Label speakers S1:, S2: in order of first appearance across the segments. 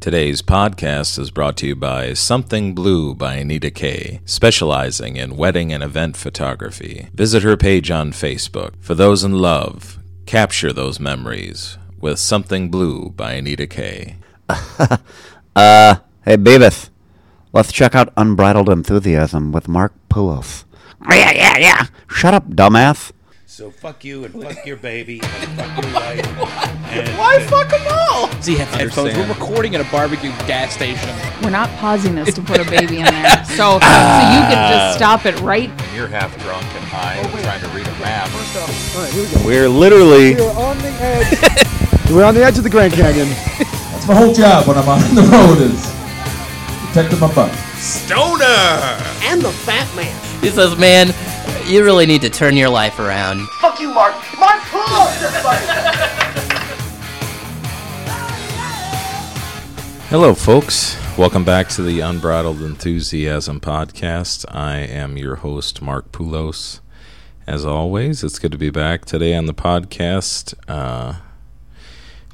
S1: Today's podcast is brought to you by Something Blue by Anita Kay, specializing in wedding and event photography. Visit her page on Facebook. For those in love, capture those memories with Something Blue by Anita Kay.
S2: Uh, hey, Beavis. Let's check out Unbridled Enthusiasm with Mark Poulos. Yeah, yeah, yeah. Shut up, dumbass.
S3: So fuck you and fuck your baby and fuck your wife. And
S4: Why fuck them all?
S5: See, he have headphones? We're recording at a barbecue gas station.
S6: We're not pausing this to put a baby in there. So, so you could just ah. stop it right.
S3: You're half drunk and high and oh, trying to read a map.
S4: All right, here we go.
S1: We're literally
S4: We are on the edge. We're on the edge of the Grand Canyon.
S7: That's my whole job when I'm on the road is protecting my butt. Stoner!
S8: And the fat man.
S5: He says, "Man, you really need to turn your life around."
S8: Fuck you, Mark. Mark, pull up, everybody.
S1: Hello, folks. Welcome back to the Unbridled Enthusiasm podcast. I am your host, Mark Poulos. As always, it's good to be back today on the podcast. Uh,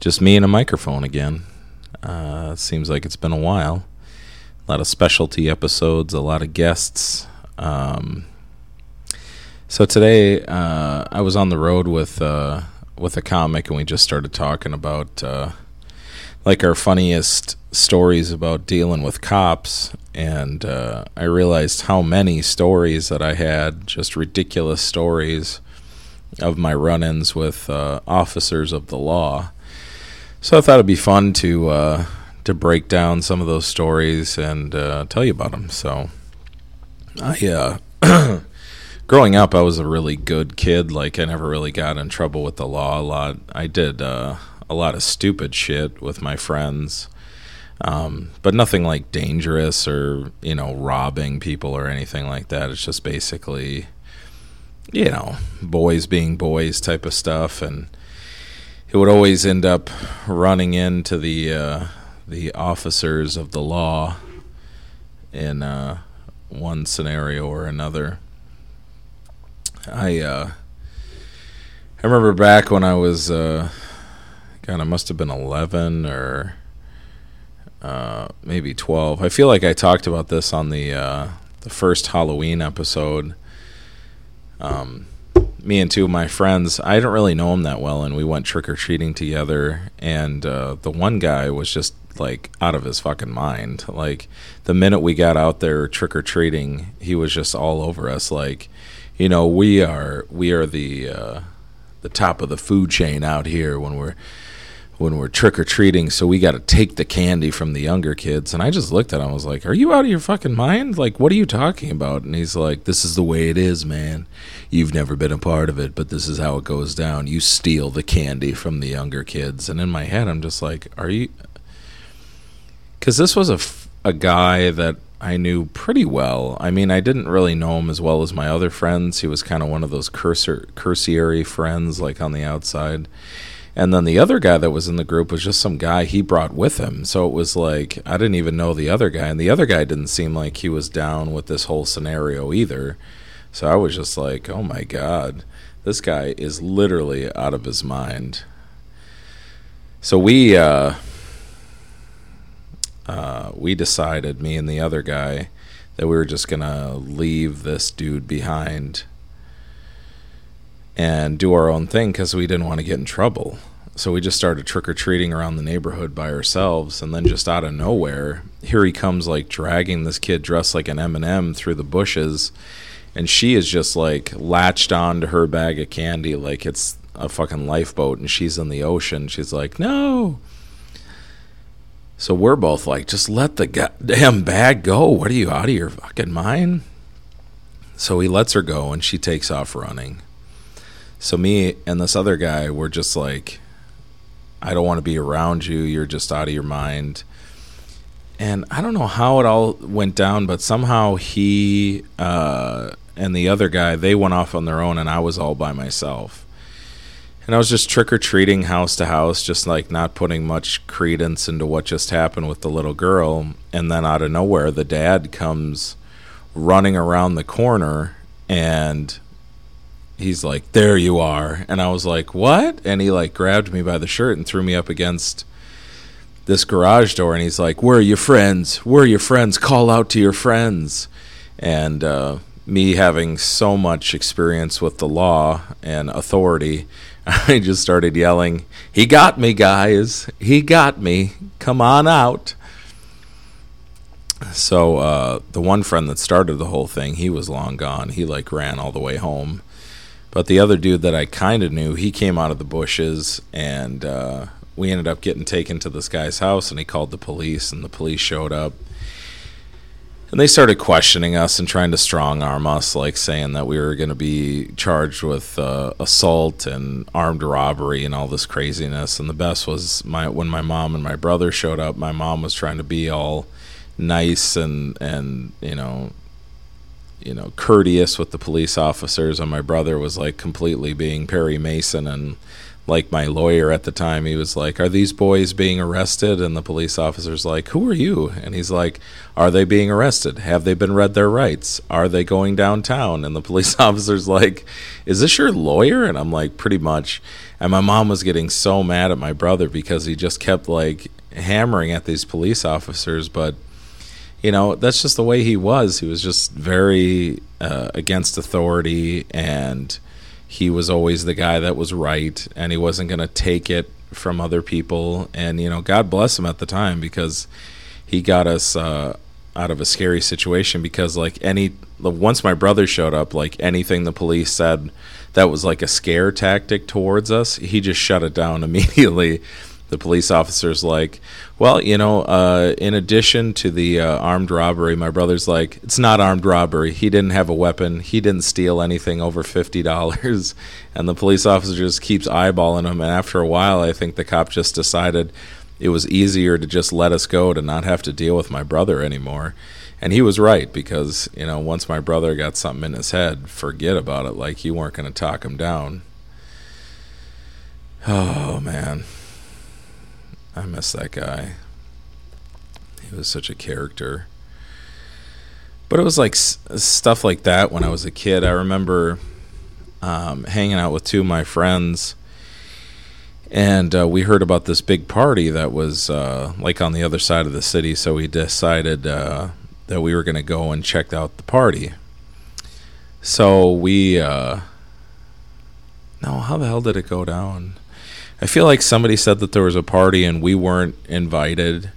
S1: just me and a microphone again. Uh, seems like it's been a while. A lot of specialty episodes, a lot of guests. Um, so today, uh, I was on the road with uh, with a comic, and we just started talking about. Uh, like our funniest stories about dealing with cops and uh, i realized how many stories that i had just ridiculous stories of my run-ins with uh, officers of the law so i thought it'd be fun to uh, to break down some of those stories and tell you about them so i growing up i was a really good kid. Like i never really got in trouble with the law a lot. I did uh, a lot of stupid shit with my friends. Um, but nothing like dangerous or you know robbing people or anything like that. It's just basically you know boys being boys type of stuff. And it would always end up running into the uh, the officers of the law in uh, one scenario or another i uh, i remember back when i was uh, God, I must have been 11 or uh, maybe 12. I feel like I talked about this on the uh, the first Halloween episode. Um, me and two of my friends, I didn't really know them that well, and we went trick or treating together. And uh, the one guy was just like out of his fucking mind. Like the minute we got out there trick or treating, he was just all over us. Like, you know, we are we are the uh, the top of the food chain out here when we're when we're trick or treating, so we got to take the candy from the younger kids. And I just looked at him, I was like, Are you out of your fucking mind? Like, what are you talking about? And he's like, This is the way it is, man. You've never been a part of it, but this is how it goes down. You steal the candy from the younger kids. And in my head, I'm just like, Are you. Because this was a, f- a guy that I knew pretty well. I mean, I didn't really know him as well as my other friends. He was kind of one of those cursor, cursory friends, like on the outside. And then the other guy that was in the group was just some guy he brought with him. So it was like, I didn't even know the other guy. And the other guy didn't seem like he was down with this whole scenario either. So I was just like, oh my God, this guy is literally out of his mind. So we, uh, uh, we decided, me and the other guy, that we were just going to leave this dude behind and do our own thing because we didn't want to get in trouble. So we just started trick or treating around the neighborhood by ourselves, and then just out of nowhere, here he comes like dragging this kid dressed like an M&M through the bushes, and she is just like latched on to her bag of candy like it's a fucking lifeboat, and she's in the ocean. She's like, no. So we're both like, just let the goddamn bag go. What are you out of your fucking mind? So he lets her go, and she takes off running. So me and this other guy were just like, I don't want to be around you. You're just out of your mind. And I don't know how it all went down, but somehow he uh, and the other guy they went off on their own, and I was all by myself. And I was just trick or treating house to house, just like not putting much credence into what just happened with the little girl. And then out of nowhere, the dad comes running around the corner and he's like, "There you are," and I was like, "What?" And he like grabbed me by the shirt and threw me up against this garage door, and he's like, "Where are your friends? Where are your friends? Call out to your friends." And uh, me having so much experience with the law and authority, I just started yelling, "He got me, guys! He got me! Come on out!" So uh, the one friend that started the whole thing, he was long gone. He like ran all the way home. But the other dude that I kind of knew, he came out of the bushes, and uh, we ended up getting taken to this guy's house, and he called the police, and the police showed up. And they started questioning us and trying to strong arm us, like saying that we were going to be charged with uh, assault and armed robbery and all this craziness. And the best was my when my mom and my brother showed up. My mom was trying to be all nice and and you know you know courteous with the police officers and my brother was like completely being Perry Mason and like my lawyer at the time he was like are these boys being arrested? And the police officer's like who are you? And he's like are they being arrested? Have they been read their rights? Are they going downtown? And the police officer's like is this your lawyer? And I'm like pretty much. And my mom was getting so mad at my brother because he just kept like hammering at these police officers. But you know that's just the way he was. He was just very uh, against authority and he was always the guy that was right and he wasn't going to take it from other people. And you know god bless him at the time because he got us uh, out of a scary situation because like any once my brother showed up like anything the police said that was like a scare tactic towards us he just shut it down immediately the police officer's like, well, you know, uh, in addition to the uh, armed robbery, my brother's like, it's not armed robbery. He didn't have a weapon. He didn't steal anything over fifty dollars. And the police officer just keeps eyeballing him. And after a while, I think the cop just decided it was easier to just let us go to not have to deal with my brother anymore. And he was right because you know once my brother got something in his head, forget about it. Like you weren't going to talk him down. Oh man. I miss that guy. He was such a character. But it was like s- stuff like that when I was a kid. I remember um, hanging out with two of my friends, and uh, we heard about this big party that was uh, like on the other side of the city. So we decided uh, that we were going to go and check out the party. So we, uh, no, how the hell did it go down? I feel like somebody said that there was a party and we weren't invited.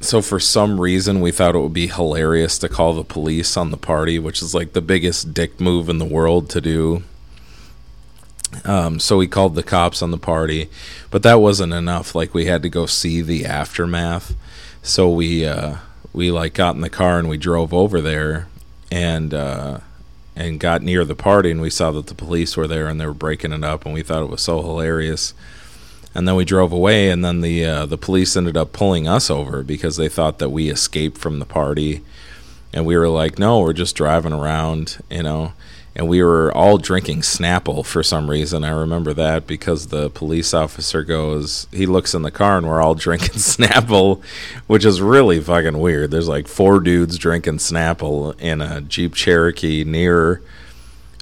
S1: So for some reason we thought it would be hilarious to call the police on the party, which is like the biggest dick move in the world to do. Um, so we called the cops on the party, but that wasn't enough. Like we had to go see the aftermath. So we uh, we like got in the car and we drove over there, and uh, and got near the party and we saw that the police were there and they were breaking it up and we thought it was so hilarious. And then we drove away and then the uh, the police ended up pulling us over because they thought that we escaped from the party. And we were like no we're just driving around you know and we were all drinking Snapple for some reason. I remember that because the police officer goes, he looks in the car and we're all drinking Snapple, which is really fucking weird. There's like four dudes drinking Snapple in a Jeep Cherokee near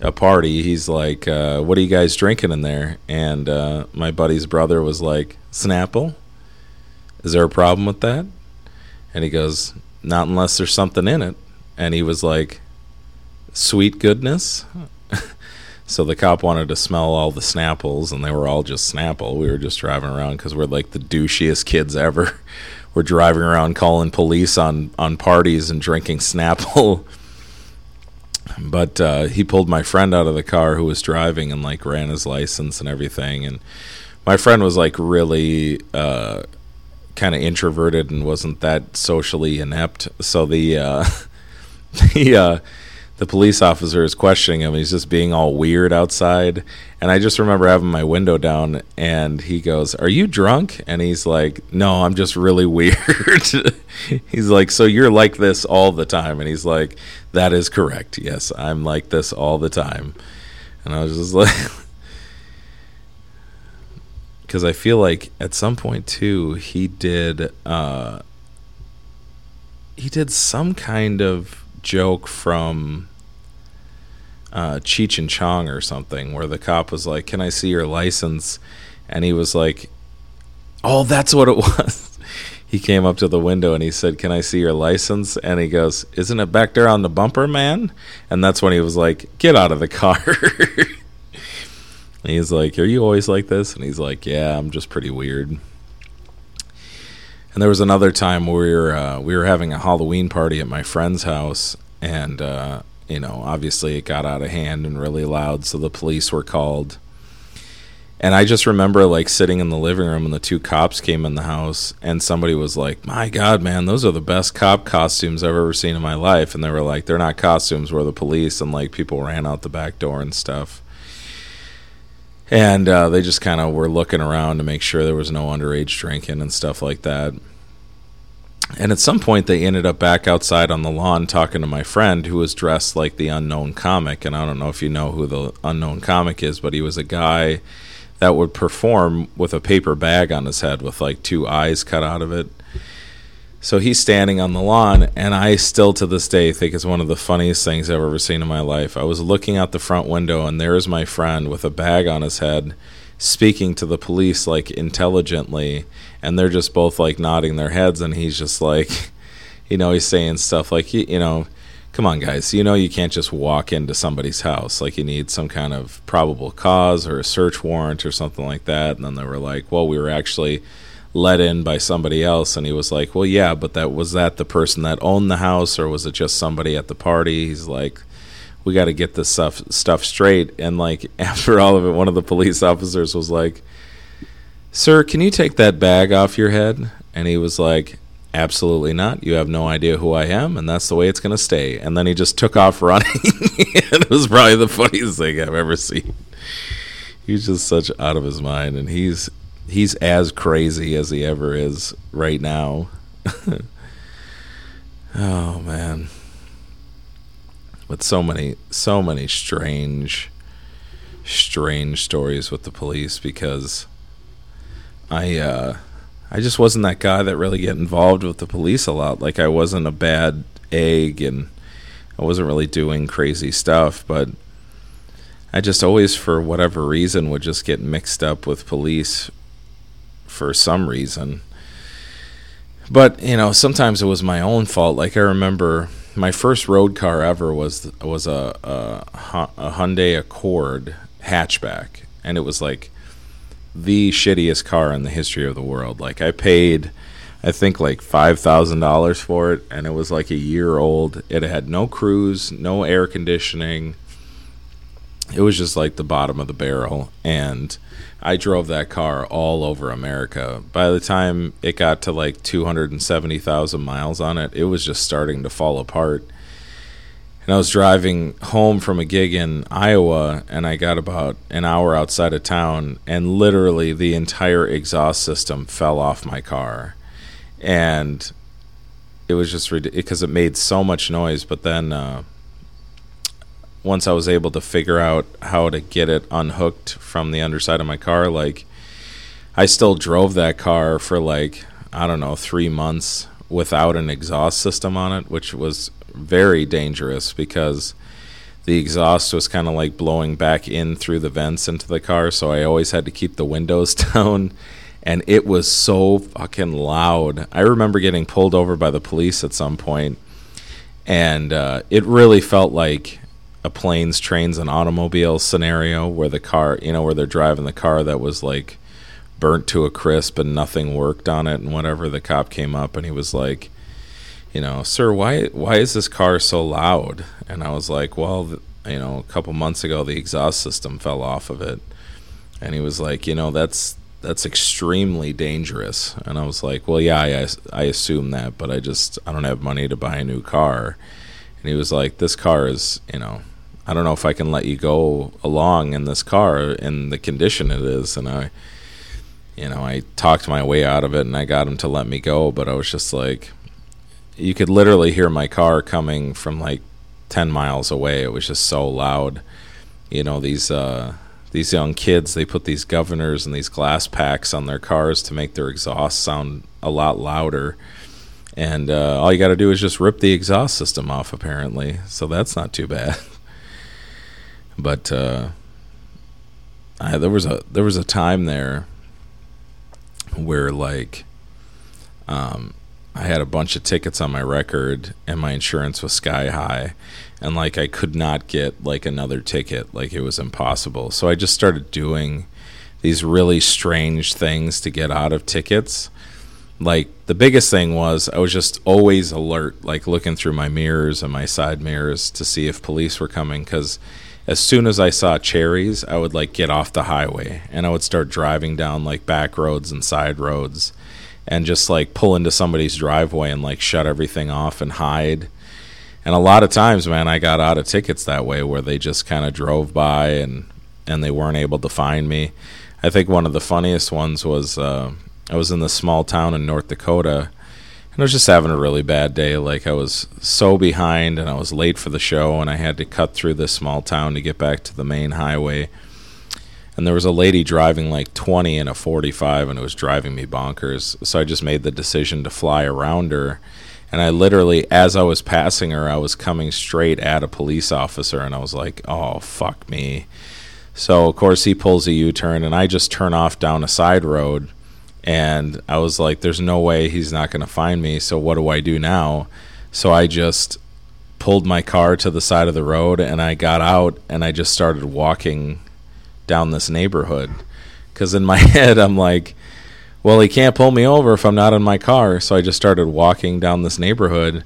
S1: a party. He's like, uh, "What are you guys drinking in there?" And uh, my buddy's brother was like, "Snapple." Is there a problem with that? And he goes, "Not unless there's something in it." And he was like, sweet goodness. so the cop wanted to smell all the Snapples, and they were all just Snapple. We were just driving around because we're like the douchiest kids ever. we're driving around calling police on on parties and drinking Snapple. but uh, he pulled my friend out of the car who was driving and like ran his license and everything. And my friend was like really. Uh, kind of introverted and wasn't that socially inept so the uh the uh the police officer is questioning him. He's just being all weird outside. And I just remember having my window down and he goes, Are you drunk? And he's like, No, I'm just really weird. he's like, So you're like this all the time? And he's like, That is correct. Yes, I'm like this all the time. And I was just like, Because I feel like at some point too, he did, uh, he did some kind of joke from uh, Cheech and Chong or something, where the cop was like, "Can I see your license?" And he was like, Oh, that's what it was. He came up to the window and he said, "Can I see your license?" And he goes, "Isn't it back there on the bumper, man?" And that's when he was like, "Get out of the car." he's like, "Are you always like this?" And he's like, "Yeah, I'm just pretty weird." And there was another time where we were uh, we were having a Halloween party at my friend's house, and uh, you know, obviously it got out of hand and really loud, so the police were called. And I just remember like sitting in the living room and the two cops came in the house and somebody was like, "My god, man, those are the best cop costumes I've ever seen in my life." And they were like, "They're not costumes, we're the police." And like people ran out the back door and stuff. And uh, they just kind of were looking around to make sure there was no underage drinking and stuff like that. And at some point, they ended up back outside on the lawn talking to my friend who was dressed like the unknown comic. And I don't know if you know who the unknown comic is, but he was a guy that would perform with a paper bag on his head with like two eyes cut out of it. So he's standing on the lawn, and I still to this day think it's one of the funniest things I've ever seen in my life. I was looking out the front window, and there's my friend with a bag on his head speaking to the police like intelligently, and they're just both like nodding their heads, and he's just like, you know, he's saying stuff like, you know, come on, guys, you know, you can't just walk into somebody's house. Like, you need some kind of probable cause or a search warrant or something like that. And then they were like, well, we were actually let in by somebody else. And he was like, well, yeah, but that was that the person that owned the house or was it just somebody at the party? He's like, we got to get this stuff stuff straight. And like after all of it, one of the police officers was like, "Sir, can you take that bag off your head?" And he was like, Absolutely not. You have no idea who I am, and that's the way it's going to stay. And then he just took off running. it was probably the funniest thing I've ever seen. He's just such out of his mind, and he's he's as crazy as he ever is right now. oh man. With so many so many strange strange stories with the police because I uh I just wasn't that guy that really get involved with the police a lot. Like I wasn't a bad egg and I wasn't really doing crazy stuff, but I just always for whatever reason would just get mixed up with police for some reason. But, you know, sometimes it was my own fault. Like I remember my first road car ever was was a a, a Hyundai Accord hatchback and it was like the shittiest car in the history of the world. Like I paid I think like five thousand dollars for it, and it was like a year old. It had no cruise, no air conditioning. It was just like the bottom of the barrel, and I drove that car all over America. By the time it got to like two hundred and seventy thousand miles on it, it was just starting to fall apart. And I was driving home from a gig in Iowa, and I got about an hour outside of town, and literally the entire exhaust system fell off my car and it was just because it made so much noise. But then uh, once I was able to figure out how to get it unhooked from the underside of my car, like I still drove that car for like I don't know three months without an exhaust system on it, which was very dangerous because the exhaust was kind of like blowing back in through the vents into the car. So I always had to keep the windows down and it was so fucking loud. I remember getting pulled over by the police at some point, and uh, it really felt like a planes, trains, and automobiles scenario where the car, you know, where they're driving the car that was like burnt to a crisp and nothing worked on it and whatever. The cop came up and he was like, you know, sir, why why is this car so loud? And I was like, well, you know, a couple months ago the exhaust system fell off of it. And he was like, you know, that's that's extremely dangerous. And I was like, well, yeah, I, I assume that, but I just, I don't have money to buy a new car. And he was like, this car is, you know, I don't know if I can let you go along in this car in the condition it is. And I, you know, I talked my way out of it and I got him to let me go, but I was just like, you could literally hear my car coming from like 10 miles away. It was just so loud. You know, these, uh, these young kids they put these governors and these glass packs on their cars to make their exhaust sound a lot louder and uh, all you got to do is just rip the exhaust system off apparently so that's not too bad but uh, I, there was a there was a time there where like um, I had a bunch of tickets on my record and my insurance was sky high and like I could not get like another ticket. Like it was impossible. So I just started doing these really strange things to get out of tickets. Like the biggest thing was I was just always alert like looking through my mirrors and my side mirrors to see if police were coming cuz as soon as I saw cherries I would like get off the highway and I would start driving down like back roads and side roads and just like pull into somebody's driveway and like shut everything off and hide. And a lot of times, man, I got out of tickets that way where they just kind of drove by and and they weren't able to find me. I think one of the funniest ones was uh, I was in this small town in North Dakota and I was just having a really bad day. Like I was so behind and I was late for the show and I had to cut through this small town to get back to the main highway. And there was a lady driving like 20 in a 45 and it was driving me bonkers. So i just made the decision to fly around her. And i literally as i was passing her i was coming straight at a police officer and i was like oh fuck me. So of course he pulls a u-turn and i just turn off down a side road and i was like there's no way he's not going to find me so what do i do now? So i just pulled my car to the side of the road and i got out and i just started walking down this neighborhood. Because in my head I'm like, well, he can't pull me over if I'm not in my car. So I just started walking down this neighborhood,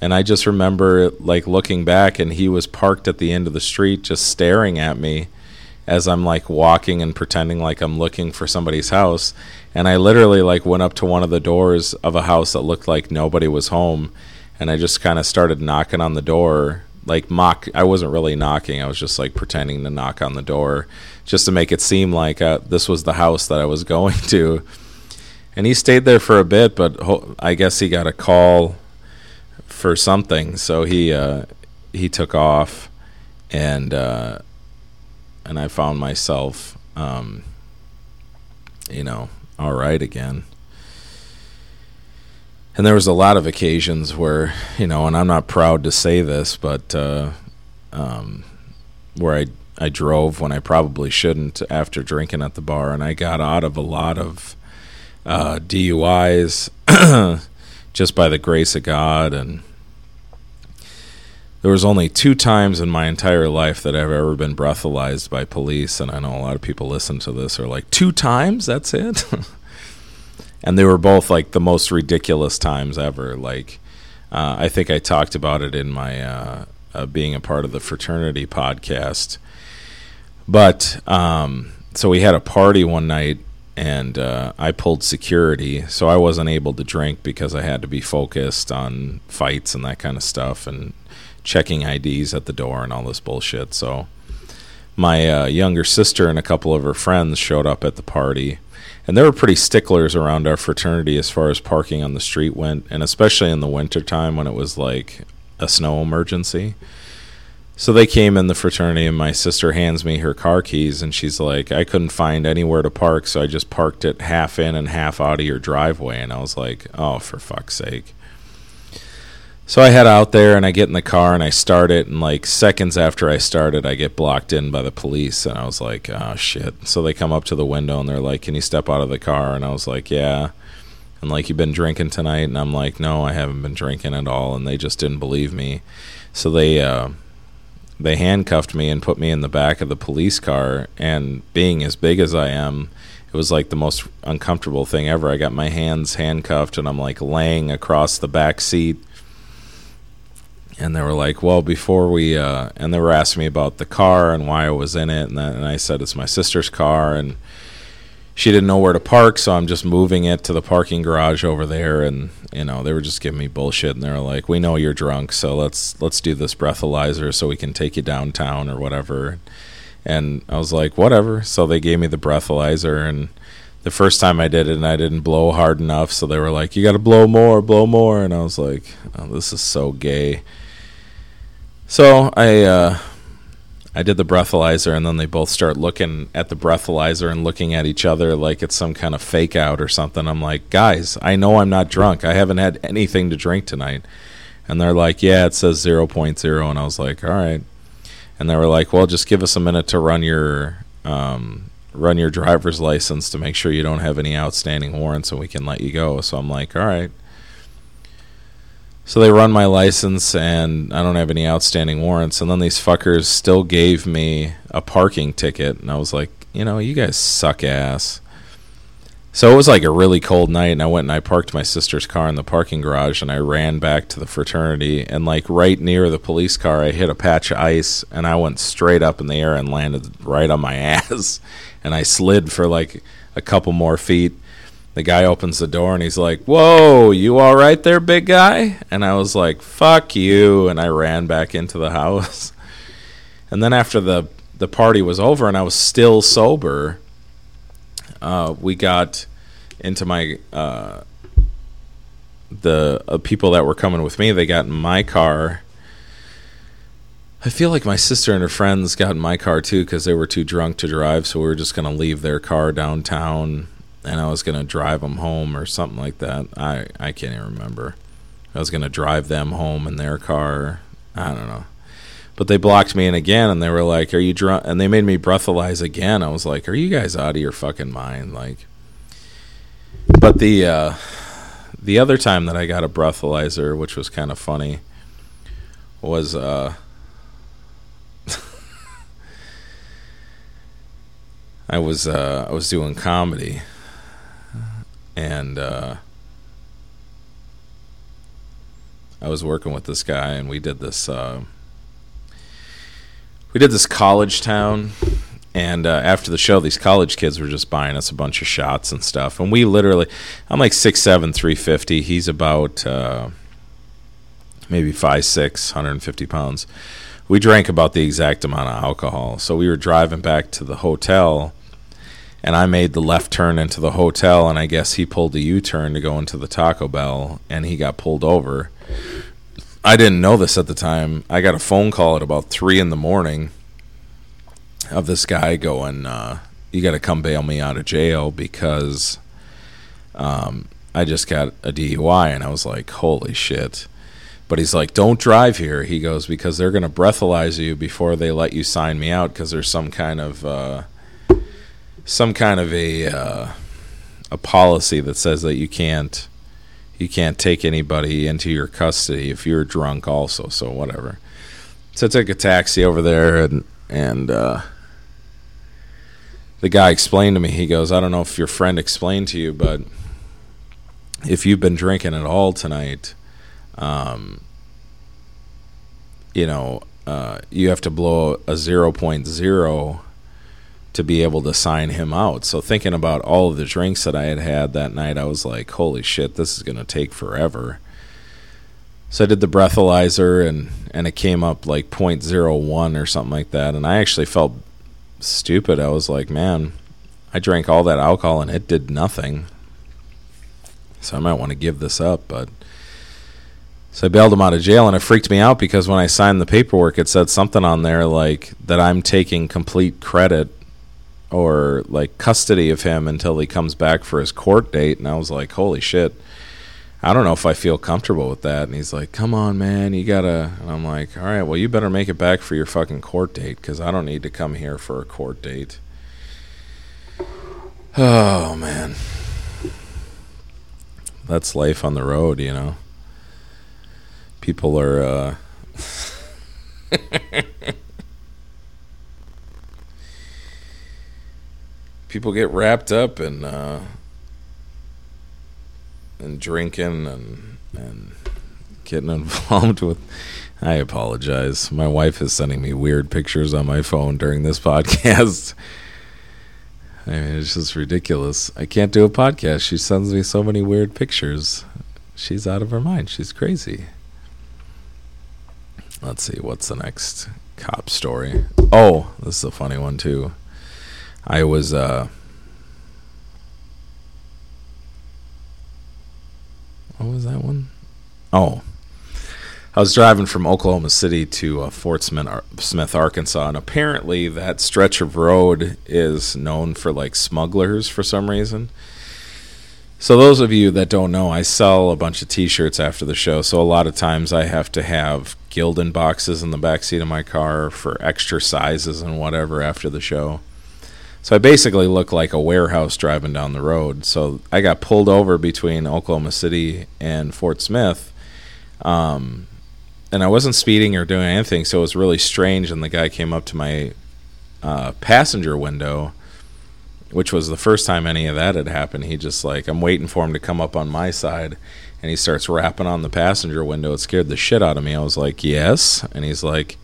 S1: and I just remember like looking back, and he was parked at the end of the street, just staring at me as I'm like walking and pretending like I'm looking for somebody's house. And I literally like went up to one of the doors of a house that looked like nobody was home, and I just kind of started knocking on the door like mock i wasn't really knocking i was just like pretending to knock on the door just to make it seem like uh, this was the house that i was going to and he stayed there for a bit but ho- i guess he got a call for something so he uh, he took off and uh, and i found myself um, you know all right again. And there was a lot of occasions where you know and i'm not proud to say this but uh, um, where i i drove when i probably shouldn't after drinking at the bar and i got out of a lot of uh, duis just by the grace of god and there was only two times in my entire life that I've ever been breathalyzed by police, and I know a lot of people listen to this are like, two times? That's it? and they were both like the most ridiculous times ever. Like, uh, I think I talked about it in my uh, uh, being a part of the fraternity podcast. But um, so we had a party one night, and uh, I pulled security, so I wasn't able to drink because I had to be focused on fights and that kind of stuff, and checking IDs at the door and all this bullshit. So my uh, younger sister and a couple of her friends showed up at the party and they were pretty sticklers around our fraternity as far as parking on the street went and especially in the wintertime when it was like a snow emergency. So they came in the fraternity and my sister hands me her car keys and she's like i couldn't find anywhere to park so i just parked it half in and half out of your driveway. And i was like oh for fuck's sake so I head out there and I get in the car and I start it, and like seconds after I started, I get blocked in by the police, and I was like, "Oh shit!" So they come up to the window and they're like, "Can you step out of the car?" And I was like, "Yeah." And like, you've been drinking tonight?" And I'm like, "No, I haven't been drinking at all." And they just didn't believe me, so they uh, they handcuffed me and put me in the back of the police car. And being as big as I am, it was like the most uncomfortable thing ever. I got my hands handcuffed and I'm like laying across the back seat and they were like, "Well, before we," uh, and they were asking me about the car and why I was in it, and, then, and I said it's my sister's car, and she didn't know where to park, so I'm just moving it to the parking garage over there, and you know they were just giving me bullshit, and they were like, "We know you're drunk, so let's let's do this breathalyzer so we can take you downtown or whatever," and I was like, "Whatever." So they gave me the breathalyzer, and the first time I did it, and I didn't blow hard enough, so they were like, "You got to blow more, blow more," and I was like, "Oh, this is so gay." So I uh, I did the breathalyzer, and then they both start looking at the breathalyzer and looking at each other like it's some kind of fake out or something. I'm like, guys, I know I'm not drunk. I haven't had anything to drink tonight. And they're like, yeah, it says 0.0. And I was like, all right. And they were like, well, just give us a minute to run your um, run your driver's license to make sure you don't have any outstanding warrants and we can let you go. So I'm like, all right. So they run my license and I don't have any outstanding warrants. And then these fuckers still gave me a parking ticket. And I was like, you know, you guys suck ass. So it was like a really cold night, and I went and I parked my sister's car in the parking garage, and I ran back to the fraternity. And like right near the police car, I hit a patch of ice, and I went straight up in the air and landed right on my ass. And I slid for like a couple more feet. The guy opens the door and he's like, "Whoa, you all right there, big guy?" And I was like, "Fuck you!" And I ran back into the house. And then after the the party was over and I was still sober, uh, we got into my uh, the uh, people that were coming with me. They got in my car. I feel like my sister and her friends got in my car too because they were too drunk to drive. So we were just gonna leave their car downtown, and I was gonna drive them home or something like that. I I can't even remember. I was gonna drive them home in their car. I don't know but they blocked me in again and they were like are you drunk and they made me breathalyze again i was like are you guys out of your fucking mind like but the uh the other time that i got a breathalyzer which was kind of funny was uh i was uh i was doing comedy and uh i was working with this guy and we did this uh we did this college town. And uh, after the show these college kids were just buying us a bunch of shots and stuff. And we literally i'm like six seven three fifty. He's about uh, maybe five six 150 pounds. We drank about the exact amount of alcohol. So we were driving back to the hotel and i made the left turn into the hotel and i guess he pulled a u-turn to go into the taco bell and he got pulled over I didn't know this at the time. I got a phone call at about three in the morning of this guy going, uh, "You got to come bail me out of jail because um, I just got a DUI." And I was like, "Holy shit!" But he's like, "Don't drive here." He goes because they're going to breathalyze you before they let you sign me out because there's some kind of uh, some kind of a uh, a policy that says that you can't you can't take anybody into your custody if you're drunk also so whatever. So i took a taxi over there and and uh, the guy explained to me he goes i don't know if your friend explained to you but if you've been drinking at all tonight um, you know uh, you have to blow a 0.0 to be able to sign him out. So thinking about all of the drinks that I had had that night, I was like, "Holy shit, this is going to take forever." So I did the breathalyzer and and it came up like 0.01 or something like that, and I actually felt stupid. I was like, "Man, I drank all that alcohol and it did nothing." So I might want to give this up, but so I bailed him out of jail, and it freaked me out because when I signed the paperwork, it said something on there like that I'm taking complete credit or like custody of him until he comes back for his court date. And I was like, holy shit. I don't know if I feel comfortable with that. And he's like, come on, man, you gotta. And I'm like, all right, well, you better make it back for your fucking court date because I don't need to come here for a court date. Oh, man. That's life on the road, you know. People are, uh, people get wrapped up in uh, and drinking and and getting involved with. I apologize. My wife is sending me weird pictures on my phone during this podcast. I mean, it's just ridiculous. I can't do a podcast. She sends me so many weird pictures. She's out of her mind. She's crazy. Let's see. What's the next cop story? Oh, this is a funny one, too. I was uh What was that one? Oh. I was driving from Oklahoma City to uh, Fort Smith, Arkansas, and apparently that stretch of road is known for like smugglers for some reason. So those of you that don't know, I sell a bunch of T-shirts after the show. So a lot of times I have to have Gildan boxes in the back seat of my car for extra sizes and whatever after the show. So I basically looked like a warehouse driving down the road. So I got pulled over between Oklahoma City and Fort Smith. Um, and I wasn't speeding or doing anything, so it was really strange. And the guy came up to my uh, passenger window, which was the first time any of that had happened. He just like, I'm waiting for him to come up on my side, and he starts rapping on the passenger window. It scared the shit out of me. I was like, Yes. And he's like,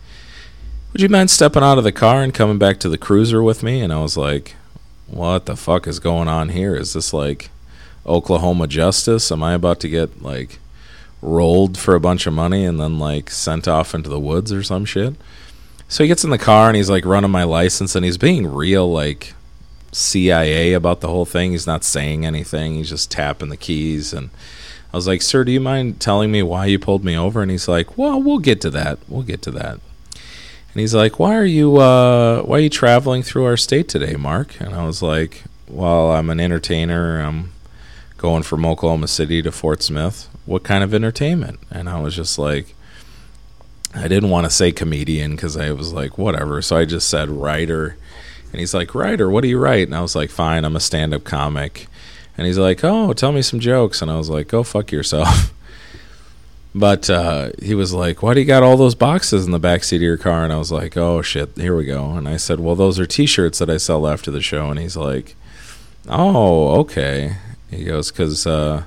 S1: Would you mind stepping out of the car and coming back to the cruiser with me? And I was like, What the fuck is going on here? Is this like Oklahoma justice? Am I about to get like rolled for a bunch of money and then like sent off into the woods or some shit? So he gets in the car and he's like running my license and he's being real like CIA about the whole thing. He's not saying anything. He's just tapping the keys and I was like, "Sir, do you mind telling me why you pulled me over?" And he's like, "Well, we'll get to that. We'll get to that." And he's like, "Why are you uh why are you traveling through our state today, Mark?" And I was like, "Well, I'm an entertainer. I'm going from Oklahoma City to Fort Smith. What kind of entertainment?" And I was just like I didn't want to say comedian because I was like, whatever. So I just said writer. And he's like, writer, what do you write? And I was like, fine, I'm a stand up comic. And he's like, oh, tell me some jokes. And I was like, go fuck yourself. but uh, he was like, why do you got all those boxes in the back seat of your car? And I was like, oh, shit, here we go. And I said, well, those are t shirts that I sell after the show. And he's like, oh, okay. He goes, because. Uh,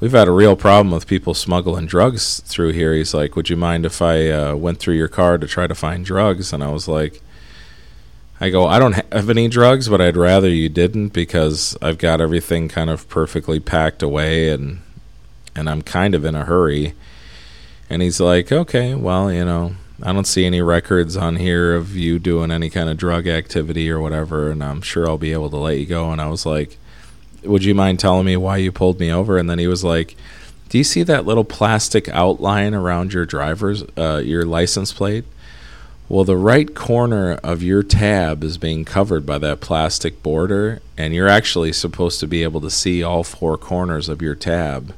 S1: we've had a real problem with people smuggling drugs through here. He's like, would you mind if I uh, went through your car to try to find drugs? And I was like, I go, I don't have any drugs, but I'd rather you didn't because I've got everything kind of perfectly packed away and and I'm kind of in a hurry. And he's like, okay, well, you know, I don't see any records on here of you doing any kind of drug activity or whatever, and I'm sure I'll be able to let you go. And I was like, would you mind telling me why you pulled me over? And then he was like, do you see that little plastic outline around your driver's, uh, your license plate? Well, the right corner of your tab is being covered by that plastic border, and you're actually supposed to be able to see all four corners of your tab.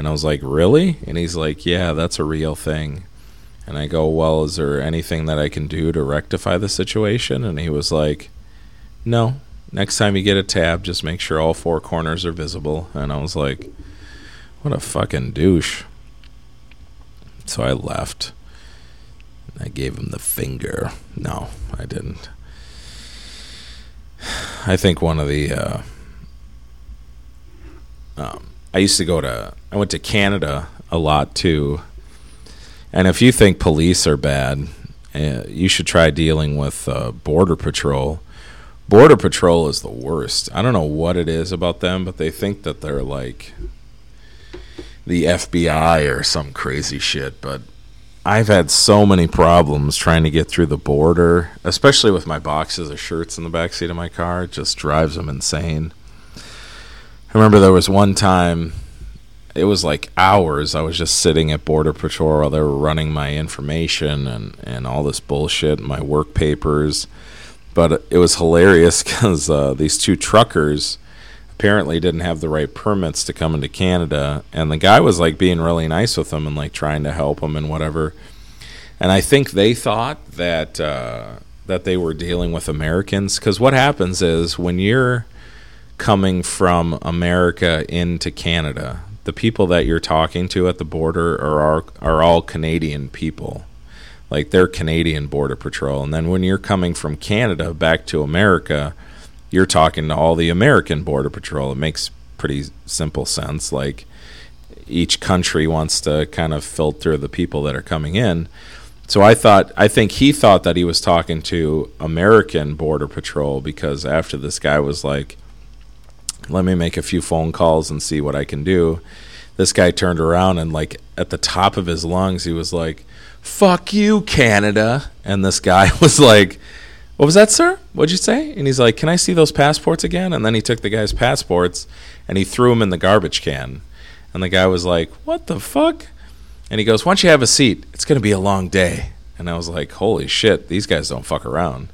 S1: And I was like, Really? And he's like, Yeah, that's a real thing. And I go, Well, is there anything that I can do to rectify the situation? And he was like, No. Next time you get a tab, just make sure all four corners are visible. And I was like, What a fucking douche. So I left. I gave him the finger. No, I didn't. I think one of the. Uh, um, I used to go to. I went to Canada a lot too. And if you think police are bad, uh, you should try dealing with uh, Border Patrol. Border Patrol is the worst. I don't know what it is about them, but they think that they're like the FBI or some crazy shit. But I've had so many problems trying to get through the border, especially with my boxes of shirts in the backseat of my car. It just drives them insane. I remember there was one time, it was like hours, I was just sitting at Border Patrol while they were running my information and, and all this bullshit, my work papers. But it was hilarious because uh, these two truckers apparently didn't have the right permits to come into Canada, and the guy was like being really nice with them and like trying to help them and whatever. And I think they thought that uh, that they were dealing with Americans because what happens is when you're coming from America into Canada, the people that you're talking to at the border are are, are all Canadian people. Like they're Canadian border patrol, and then when you're coming from Canada back to America, you're talking to all the American Border Patrol. It makes pretty simple sense. Like each country wants to kind of filter the people that are coming in. So I thought, I think he thought that he was talking to American Border Patrol because after this guy was like, let me make a few phone calls and see what I can do. This guy turned around and, like, at the top of his lungs, he was like, fuck you, Canada. And this guy was like, what was that, sir? What'd you say? And he's like, Can I see those passports again? And then he took the guy's passports and he threw them in the garbage can. And the guy was like, What the fuck? And he goes, Why don't you have a seat? It's going to be a long day. And I was like, Holy shit, these guys don't fuck around.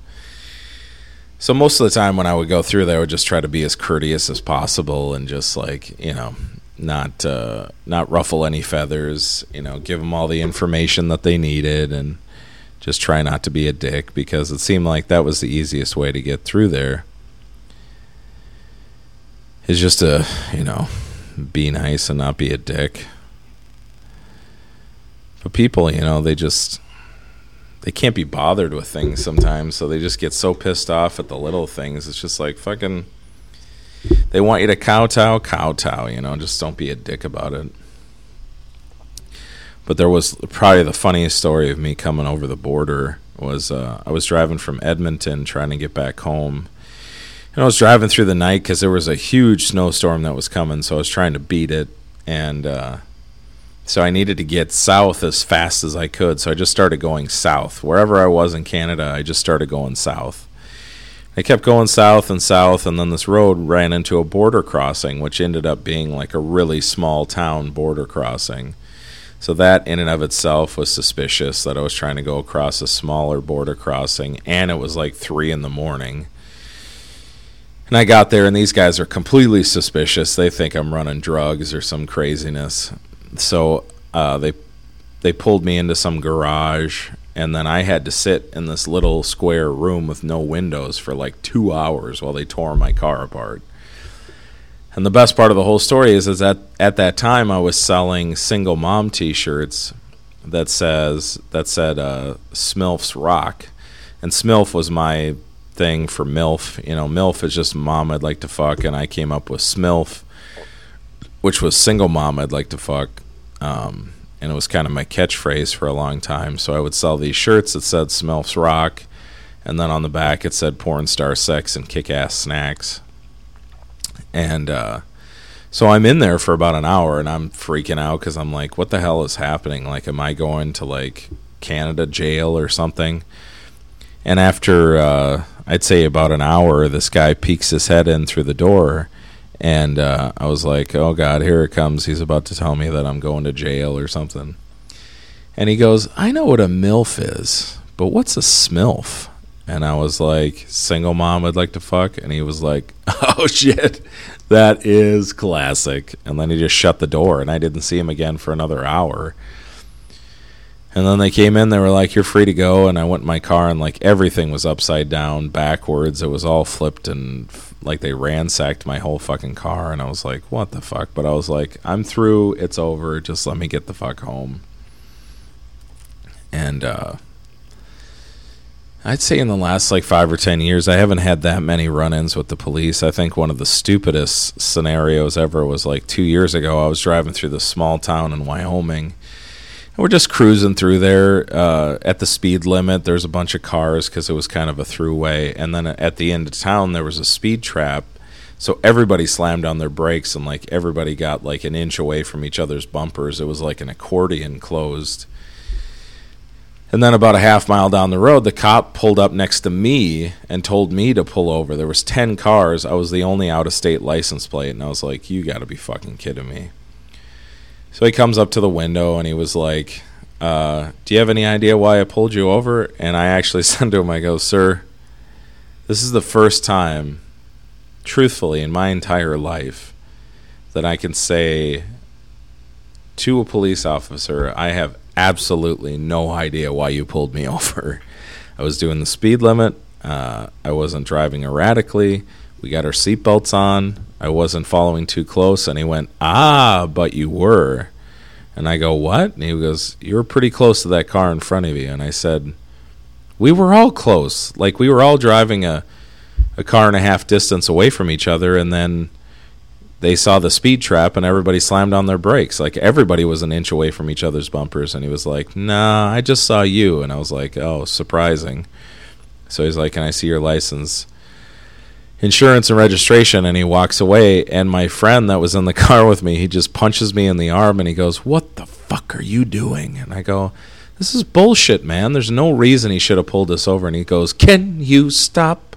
S1: So most of the time when I would go through there, I would just try to be as courteous as possible and just like, you know, not uh, not ruffle any feathers, you know, give them all the information that they needed and just try not to be a dick because it seemed like that was the easiest way to get through there. is just to, you know, be nice and not be a dick. But people, you know, they just they can't be bothered with things sometimes, so they just get so pissed off at the little things. It's just like fucking they want you to kowtow, kowtow, you know, just don't be a dick about it. But there was probably the funniest story of me coming over the border was uh, I was driving from Edmonton trying to get back home. And I was driving through the night because there was a huge snowstorm that was coming, so I was trying to beat it. And uh, so I needed to get south as fast as I could. So I just started going south. Wherever I was in Canada, I just started going south. I kept going south and south, and then this road ran into a border crossing, which ended up being like a really small town border crossing. So that in and of itself was suspicious that I was trying to go across a smaller border crossing, and it was like three in the morning. And I got there, and these guys are completely suspicious. They think I'm running drugs or some craziness. So uh, they they pulled me into some garage, and then I had to sit in this little square room with no windows for like two hours while they tore my car apart. And the best part of the whole story is, is that at that time I was selling single mom T-shirts that says that said uh, Smilf's Rock, and Smilf was my thing for MILF. You know, MILF is just mom I'd like to fuck, and I came up with Smilf, which was single mom I'd like to fuck. Um, and it was kind of my catchphrase for a long time. So I would sell these shirts that said Smilf's Rock, and then on the back it said porn star sex and kick ass snacks. And uh, so I'm in there for about an hour and I'm freaking out because I'm like, what the hell is happening? Like, am I going to like Canada jail or something? And after uh, I'd say about an hour, this guy peeks his head in through the door. And uh, I was like, oh God, here it comes. He's about to tell me that I'm going to jail or something. And he goes, I know what a MILF is, but what's a SMILF? And I was like, single mom I'd like to fuck. And he was like, oh shit, that is classic. And then he just shut the door, and I didn't see him again for another hour. And then they came in, they were like, you're free to go. And I went in my car, and like everything was upside down, backwards. It was all flipped, and like they ransacked my whole fucking car. And I was like, what the fuck? But I was like, I'm through, it's over. Just let me get the fuck home. And, uh, I'd say in the last like five or ten years, I haven't had that many run-ins with the police. I think one of the stupidest scenarios ever was like two years ago. I was driving through this small town in Wyoming. We're just cruising through there uh, at the speed limit. There's a bunch of cars because it was kind of a throughway, and then at the end of town there was a speed trap. So everybody slammed on their brakes, and like everybody got like an inch away from each other's bumpers. It was like an accordion closed and then about a half mile down the road, the cop pulled up next to me and told me to pull over. There was 10 cars. I was the only out-of-state license plate and I was like, "You got to be fucking kidding me." So he comes up to the window and he was like, uh, "Do you have any idea why I pulled you over?" And I actually said to him, "I go, "Sir, this is the first time truthfully in my entire life that I can say to a police officer, I have absolutely no idea why you pulled me over. I was doing the speed limit. Uh, I wasn't driving erratically. We got our seatbelts on. I wasn't following too close. And he went, Ah, but you were. And I go, What? And he goes, You were pretty close to that car in front of you. And I said, We were all close. Like, we were all driving a, a car and a half distance away from each other. And then they saw the speed trap and everybody slammed on their brakes. Like everybody was an inch away from each other's bumpers, and he was like, "Nah, I just saw you," and I was like, "Oh, surprising." So he's like, "Can I see your license?" Insurance and registration, and he walks away. And my friend that was in the car with me, he just punches me in the arm and he goes, What the fuck are you doing? And I go, This is bullshit, man. There's no reason he should have pulled us over. And he goes, Can you stop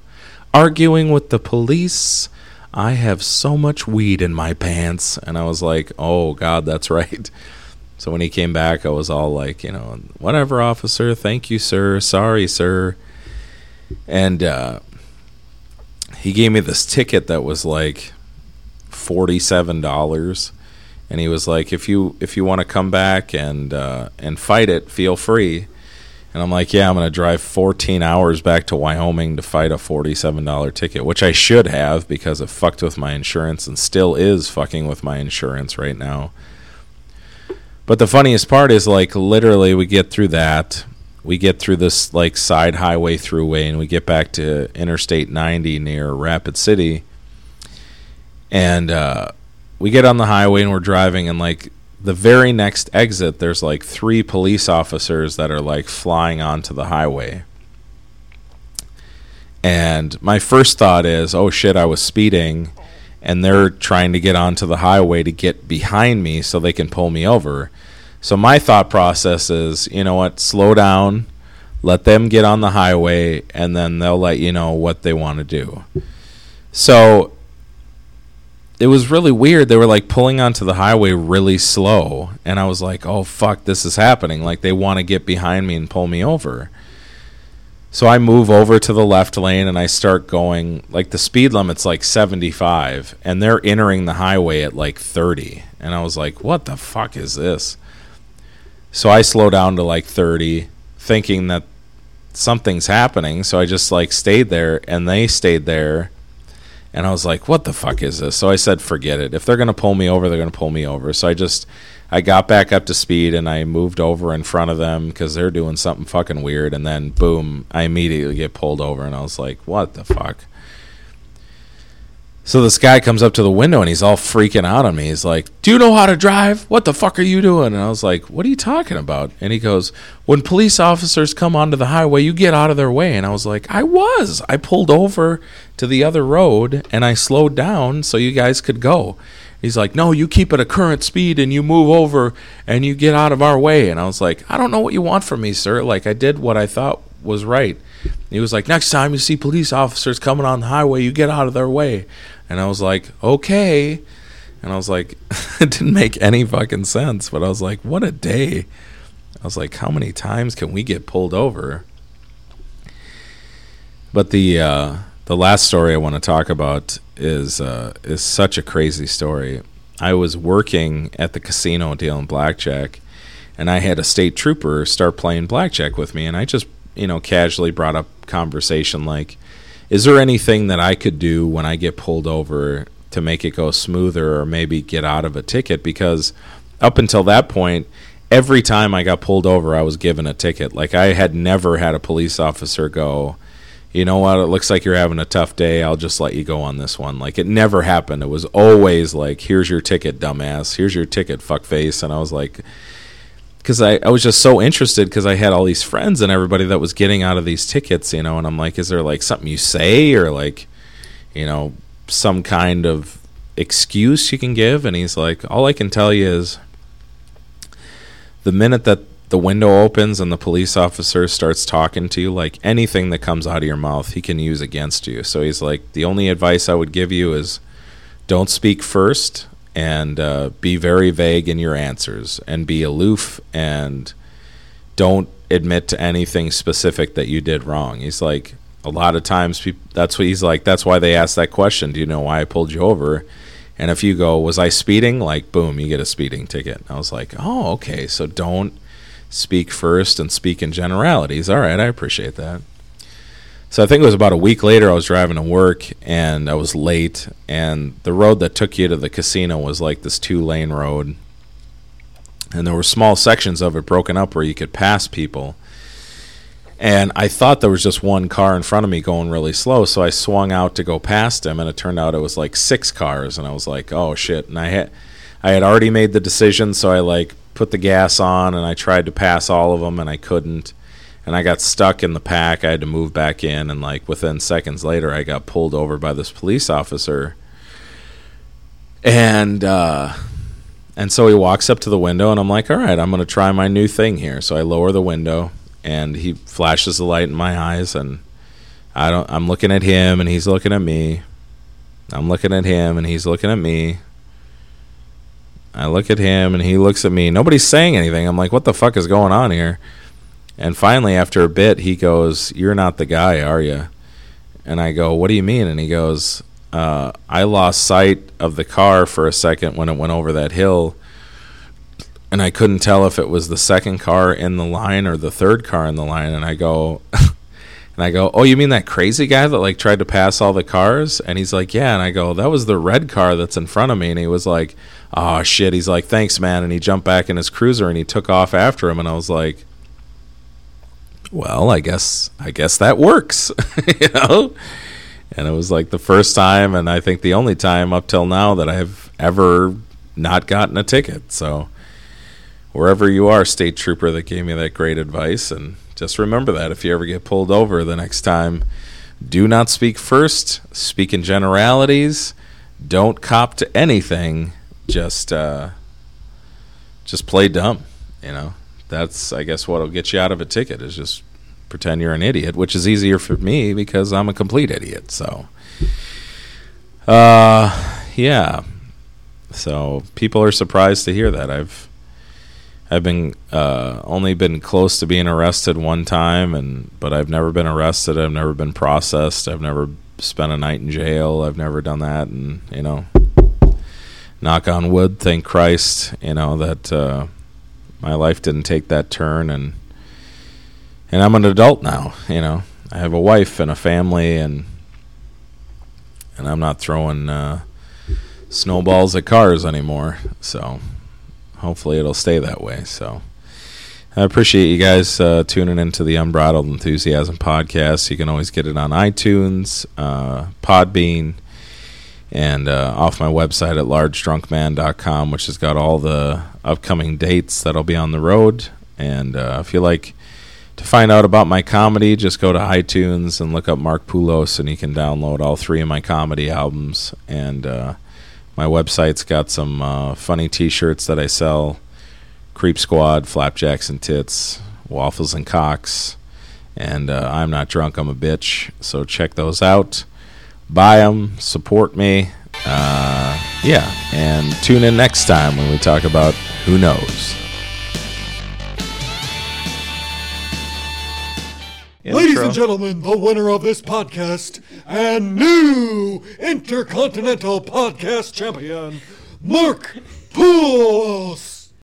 S1: arguing with the police? I have so much weed in my pants. And I was like, oh, God, that's right. So when he came back, I was all like, you know, whatever, officer. Thank you, sir. Sorry, sir. And uh, he gave me this ticket that was like forty-seven dollars, and he was like, if you if you want to come back and uh, and fight it, feel free. And I'm like, yeah, I'm going to drive 14 hours back to Wyoming to fight a $47 ticket, which I should have because it fucked with my insurance and still is fucking with my insurance right now. But the funniest part is like literally we get through that. We get through this like side highway throughway and we get back to Interstate 90 near Rapid City. And uh, we get on the highway and we're driving and like the very next exit there's like three police officers that are like flying onto the highway. And my first thought is, oh shit, I was speeding and they're trying to get onto the highway to get behind me so they can pull me over. So my thought process is, you know what, slow down, let them get on the highway, and then they'll let you know what they want to do. So it was really weird. They were like pulling onto the highway really slow, and I was like, "Oh fuck, this is happening!" Like they want to get behind me and pull me over. So I move over to the left lane and I start going like the speed limit's like 75 and they're entering the highway at like 30 and I was like what the fuck is this? So I slow down to like 30 thinking that something's happening so I just like stayed there and they stayed there and I was like what the fuck is this? So I said forget it. If they're going to pull me over they're going to pull me over. So I just I got back up to speed and I moved over in front of them because they're doing something fucking weird. And then, boom, I immediately get pulled over. And I was like, what the fuck? So this guy comes up to the window and he's all freaking out on me. He's like, Do you know how to drive? What the fuck are you doing? And I was like, What are you talking about? And he goes, When police officers come onto the highway, you get out of their way. And I was like, I was. I pulled over to the other road and I slowed down so you guys could go. He's like, No, you keep at a current speed and you move over and you get out of our way. And I was like, I don't know what you want from me, sir. Like, I did what I thought was right. He was like, Next time you see police officers coming on the highway, you get out of their way. And I was like, Okay. And I was like, It didn't make any fucking sense. But I was like, What a day. I was like, How many times can we get pulled over? But the, uh, the last story I want to talk about is uh, is such a crazy story. I was working at the casino dealing blackjack, and I had a state trooper start playing blackjack with me, and I just you know casually brought up conversation like, "Is there anything that I could do when I get pulled over to make it go smoother, or maybe get out of a ticket?" Because up until that point, every time I got pulled over, I was given a ticket. Like I had never had a police officer go you know what, it looks like you're having a tough day. I'll just let you go on this one. Like it never happened. It was always like, here's your ticket, dumbass. Here's your ticket, fuckface. And I was like, because I, I was just so interested because I had all these friends and everybody that was getting out of these tickets, you know, and I'm like, is there like something you say or like, you know, some kind of excuse you can give? And he's like, all I can tell you is the minute that the window opens and the police officer starts talking to you, like anything that comes out of your mouth, he can use against you. So he's like, the only advice I would give you is don't speak first and uh, be very vague in your answers and be aloof and don't admit to anything specific that you did wrong. He's like, a lot of times that's what he's like. That's why they ask that question. Do you know why I pulled you over? And if you go, was I speeding? Like, boom, you get a speeding ticket. I was like, oh, okay. So don't speak first and speak in generalities. All right, I appreciate that. So I think it was about a week later I was driving to work and I was late and the road that took you to the casino was like this two lane road. And there were small sections of it broken up where you could pass people. And I thought there was just one car in front of me going really slow, so I swung out to go past him and it turned out it was like six cars and I was like, "Oh shit." And I had I had already made the decision, so I like put the gas on and I tried to pass all of them and I couldn't. And I got stuck in the pack. I had to move back in and like within seconds later I got pulled over by this police officer. And uh and so he walks up to the window and I'm like, "All right, I'm to try my new thing here." So I lower the window and he flashes the light in my eyes and I don't I'm looking at him and he's looking at me. I'm looking at him and he's looking at me. I look at him and he looks at me. Nobody's saying anything. I'm like, what the fuck is going on here? And finally, after a bit, he goes, You're not the guy, are you? And I go, What do you mean? And he goes, uh, I lost sight of the car for a second when it went over that hill. and I couldn't tell if it was the second car in the line or the third car in the line. And I go, and I go, oh, you mean that crazy guy that like tried to pass all the cars? And he's like, yeah. And I go, that was the red car that's in front of me. And he was like, oh shit. He's like, thanks, man. And he jumped back in his cruiser and he took off after him. And I was like, well, I guess I guess that works, you know. And it was like the first time, and I think the only time up till now that I've ever not gotten a ticket. So wherever you are, state trooper that gave me that great advice, and just remember that if you ever get pulled over the next time, do not speak first. Speak in generalities. Don't cop to anything. Just uh, just play dumb. You know, that's I guess what'll get you out of a ticket is just pretend you're an idiot, which is easier for me because I'm a complete idiot. So, uh, yeah. So people are surprised to hear that. I've I've been uh, only been close to being arrested one time, and but I've never been arrested. I've never been processed. I've never spent a night in jail. I've never done that, and you know, knock on wood, thank Christ, you know that uh, my life didn't take that turn, and and I'm an adult now. You know, I have a wife and a family, and and I'm not throwing uh, snowballs at cars anymore. So hopefully it'll stay that way. So I appreciate you guys uh, tuning into the Unbridled Enthusiasm podcast. You can always get it on iTunes, uh, Podbean, and uh, off my website at largedrunkman.com, which has got all the upcoming dates that'll be on the road. And uh, if you like to find out about my comedy, just go to iTunes and look up Mark Poulos, and you can download all three of my comedy albums. And uh, my website's got some uh, funny T-shirts that I sell: Creep Squad, Flapjacks and Tits, Waffles and Cocks, and uh, I'm not drunk, I'm a bitch. So check those out, buy them, support me. Uh, yeah, and tune in next time when we talk about who knows.
S9: Ladies and gentlemen, the winner of this podcast and new Intercontinental Podcast Champion, Mark Poulos.